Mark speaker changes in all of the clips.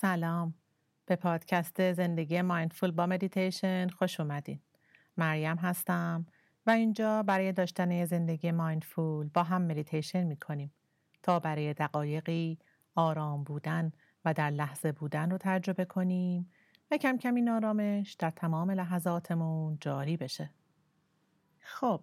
Speaker 1: سلام. به پادکست زندگی mindful با مدیتیشن خوش اومدین. مریم هستم و اینجا برای داشتن زندگی mindful با هم مدیتیشن می‌کنیم تا برای دقایقی آرام بودن و در لحظه بودن رو تجربه کنیم و کم کم این آرامش در تمام لحظاتمون جاری بشه. خب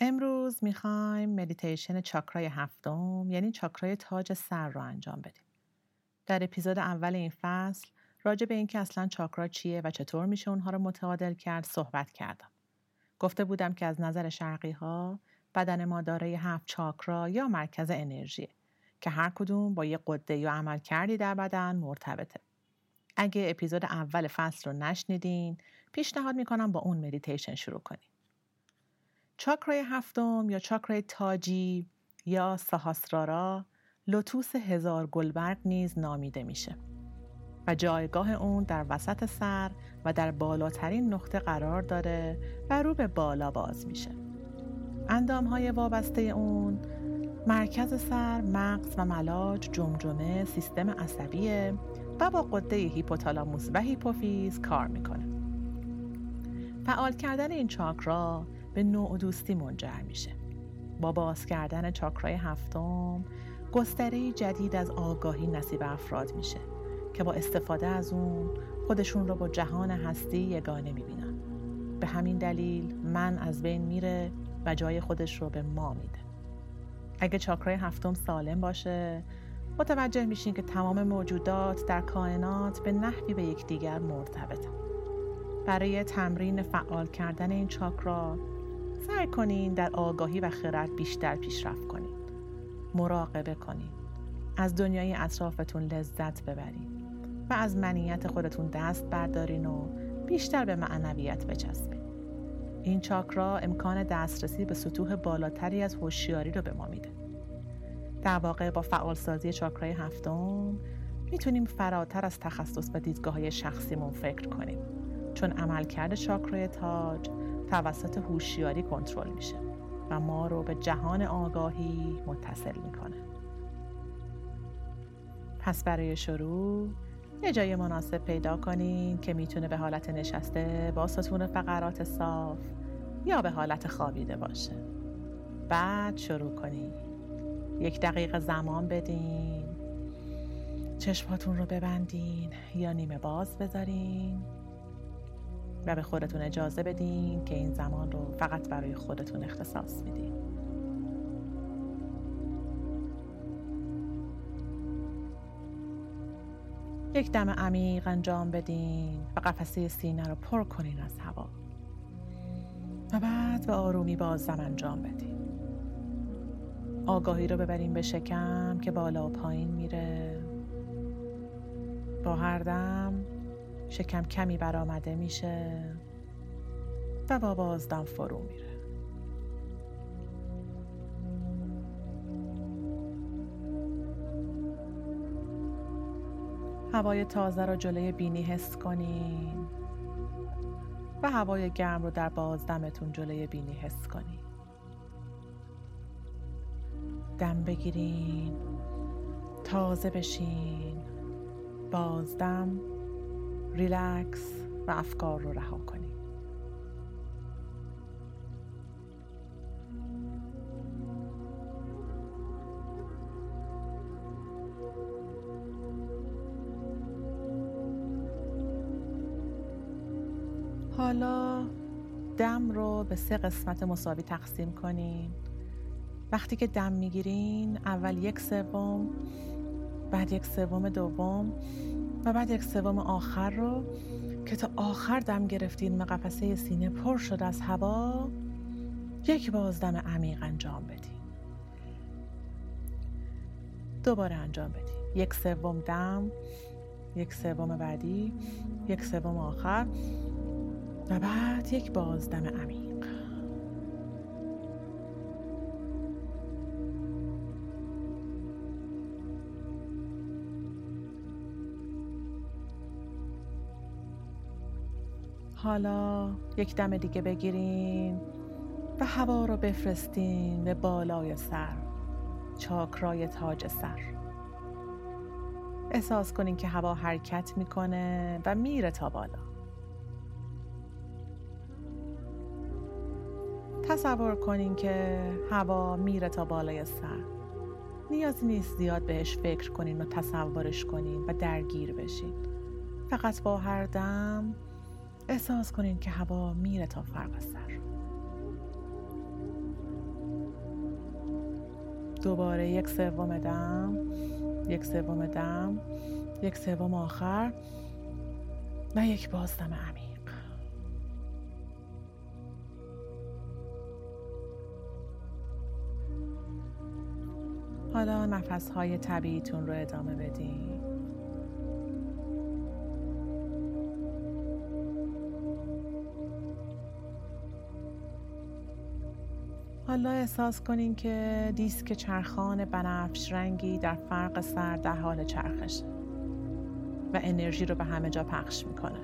Speaker 1: امروز می‌خوایم مدیتیشن چاکرای هفتم یعنی چاکرای تاج سر رو انجام بدیم. در اپیزود اول این فصل راجع به اینکه اصلا چاکرا چیه و چطور میشه اونها رو متعادل کرد صحبت کردم. گفته بودم که از نظر شرقی ها بدن ما دارای هفت چاکرا یا مرکز انرژی که هر کدوم با یه قده یا عمل کردی در بدن مرتبطه. اگه اپیزود اول فصل رو نشنیدین پیشنهاد می‌کنم با اون مدیتیشن شروع کنیم. چاکرای هفتم یا چاکرای تاجی یا سهاسرارا لوتوس هزار گلبرگ نیز نامیده میشه و جایگاه اون در وسط سر و در بالاترین نقطه قرار داره و رو به بالا باز میشه اندام های وابسته اون مرکز سر، مغز و ملاج، جمجمه، سیستم عصبیه و با قده هیپوتالاموس و هیپوفیز کار می‌کنه. فعال کردن این چاکرا به نوع دوستی منجر میشه. با باز کردن چاکرای هفتم گستره جدید از آگاهی نصیب افراد میشه که با استفاده از اون خودشون رو با جهان هستی یگانه می‌بینن. به همین دلیل من از بین میره و جای خودش رو به ما میده. اگه چاکرای هفتم سالم باشه متوجه میشین که تمام موجودات در کائنات به نحوی به یکدیگر مرتبطن برای تمرین فعال کردن این چاکرا سعی کنین در آگاهی و خرد بیشتر پیشرفت کنین. مراقبه کنید. از دنیای اطرافتون لذت ببرید و از منیت خودتون دست بردارین و بیشتر به معنویت بچسبید این چاکرا امکان دسترسی به سطوح بالاتری از هوشیاری رو به ما میده. در واقع با فعالسازی چاکرای هفتم می‌تونیم فراتر از تخصص و دیدگاه های شخصیمون فکر کنیم. چون عملکرد چاکرای تاج توسط هوشیاری کنترل میشه. و ما رو به جهان آگاهی متصل می‌کنه. پس برای شروع یه جای مناسب پیدا کنین که می‌تونه به حالت نشسته با ستون فقرات صاف یا به حالت خوابیده باشه. بعد شروع کنین. یک دقیقه زمان بدین. چشماتون رو ببندین یا نیمه باز بذارین. و به خودتون اجازه بدین که این زمان رو فقط برای خودتون اختصاص میدین یک دم عمیق انجام بدین و قفسه سینه رو پر کنین از هوا. و بعد به آرومی بازدم انجام بدین. آگاهی رو ببرین به شکم که بالا و پایین میره. با هر دم شکم کمی برآمده میشه و با بازدم فرو میره. هوای تازه رو جلوی بینی حس کنین و هوای گرم رو در بازدمتون جلوی بینی حس کنین. دم بگیرین تازه بشین بازدم ریلکس و افکار رو رها کنیم حالا دم رو به سه قسمت مساوی تقسیم کنین. وقتی که دم می‌گیرین اول یک سوم بعد یک سوم دوم و بعد یک سوم آخر رو که تا آخر دم گرفتین و قفسه سینه پر شد از هوا یک بازدم عمیق انجام بدین. دوباره انجام بدین. یک سوم دم یک سوم بعدی یک سوم آخر و بعد یک بازدم عمیق. حالا یک دم دیگه بگیرین و هوا رو بفرستین به بالای سر چاکرای تاج سر. احساس کنین که هوا حرکت می‌کنه و میره تا بالا. تصور کنین که هوا میره تا بالای سر. نیازی نیست زیاد بهش فکر کنین و تصورش کنین و درگیر بشین. فقط با هر دم احساس کنین که هوا میره تا فرق سر. دوباره یک سوم دم یک سوم دم یک سوم آخر و یک بازدم عمیق. حالا نفس های طبیعیتون رو ادامه بدین. حالا احساس کنین که دیسک چرخان بنفش رنگی در فرق سر در حال چرخشه و انرژی رو به همه جا پخش می‌کنه.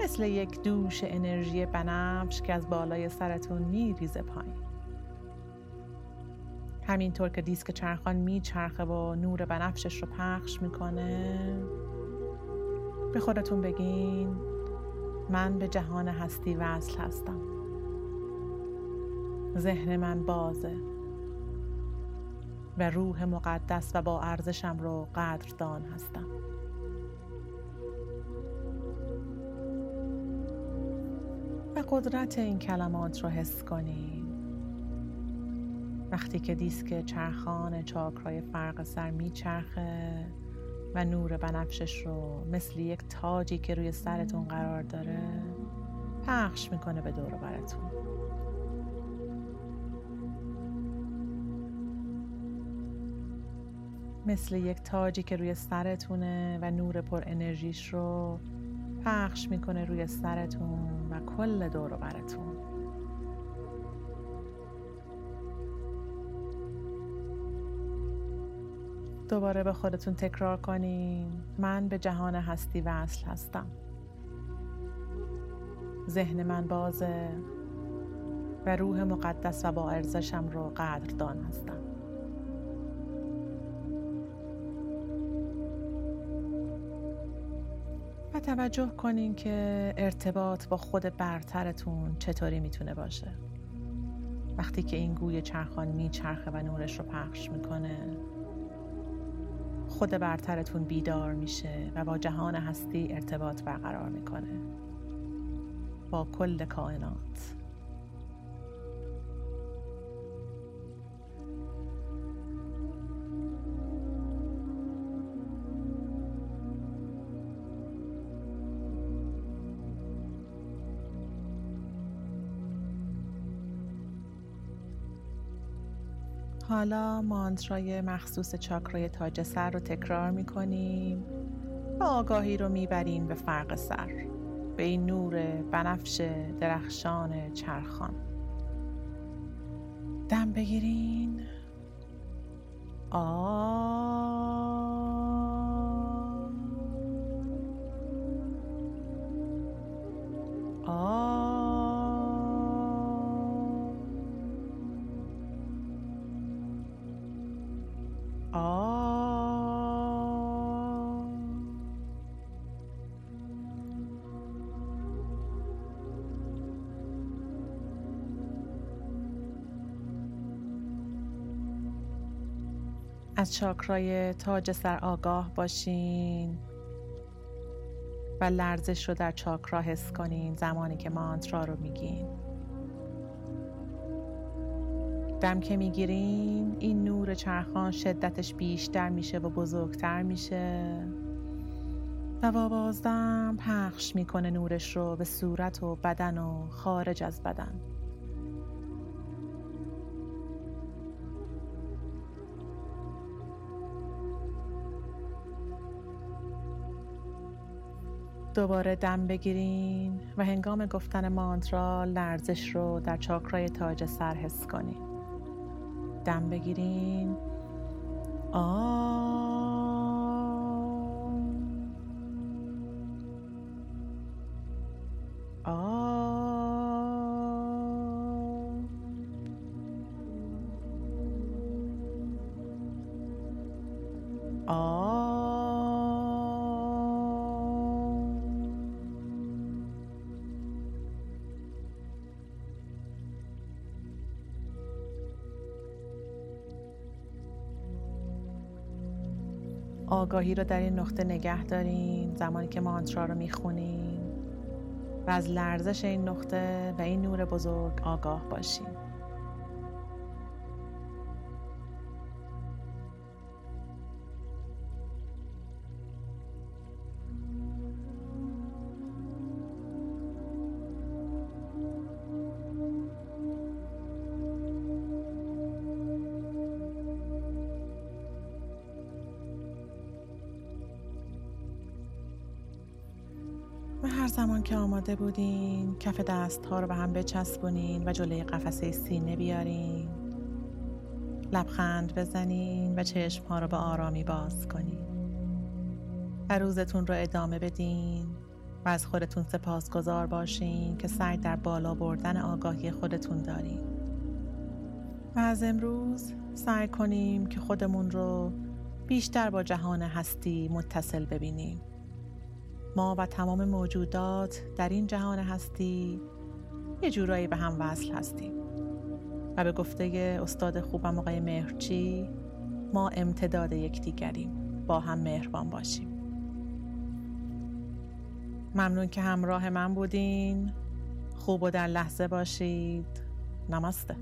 Speaker 1: مثل یک دوش انرژی بنفش که از بالای سرتون میریزه پایین. همینطور که دیسک چرخان میچرخه و نور بنفشش رو پخش می‌کنه به خودتون بگین من به جهان هستی وصل هستم. ذهن من بازه و روح مقدس و با ارزشم رو قدردان هستم. و قدرت این کلمات رو حس کنید وقتی که دیسک چرخان چاکرای فرق سر میچرخه و نور بنفشش رو مثل یک تاجی که روی سرتون قرار داره پخش می‌کنه به دور براتون مثل یک تاجی که روی سرتونه و نور پر انرژیش رو پخش می‌کنه روی سرتون و کل دور براتون دوباره به خودتون تکرار کنین. من به جهان هستی وصل هستم. ذهن من بازه و روح مقدس و با ارزشم رو قدردان هستم. توجه کنین که ارتباط با خود برترتون چطوری می‌تونه باشه. وقتی که این گوی چرخان میچرخه و نورش رو پخش می‌کنه خود برترتون بیدار میشه و با جهان هستی ارتباط برقرار می‌کنه. با کل کائنات. حالا مانترای مخصوص چاکرای تاج سر رو تکرار می‌کنیم. و آگاهی رو می‌بریم به فرق سر به این نور بنفش درخشان چرخان. دم بگیرین. آ. از چاکرای تاج سر آگاه باشین و لرزش رو در چاکرا حس کنین زمانی که مانترا رو میگین. دم که می‌گیرین این نور چرخان شدتش بیشتر میشه و بزرگتر میشه. و با بازدم پخش می‌کنه نورش رو به صورت و بدن و خارج از بدن. دوباره دم بگیرین و هنگام گفتن مانترا لرزش رو در چاکرای تاج سر حس کنین. دم بگیرین. آ. آ. آگاهی رو در این نقطه نگه داریم زمانی که مانترا رو می‌خونیم. و از لرزش این نقطه و این نور بزرگ آگاه باشیم. زمان که آماده بودین کف دست ها رو به هم بچسبونین و جلوی قفسه سینه بیارین. لبخند بزنین و چشم ها رو به آرامی باز کنین. و روزتون رو ادامه بدین و از خودتون سپاسگزار باشین که سعی در بالا بردن آگاهی خودتون دارین. و از امروز سعی کنیم که خودمون رو بیشتر با جهان هستی متصل ببینیم. ما و تمام موجودات در این جهان هستی. یه جورایی به هم وصل هستیم. و به گفته استاد خوبم آقای مهرچی ما امتداد یکدیگریم. با هم مهربان باشیم. ممنون که همراه من بودین. خوب و در لحظه باشید. نمسته.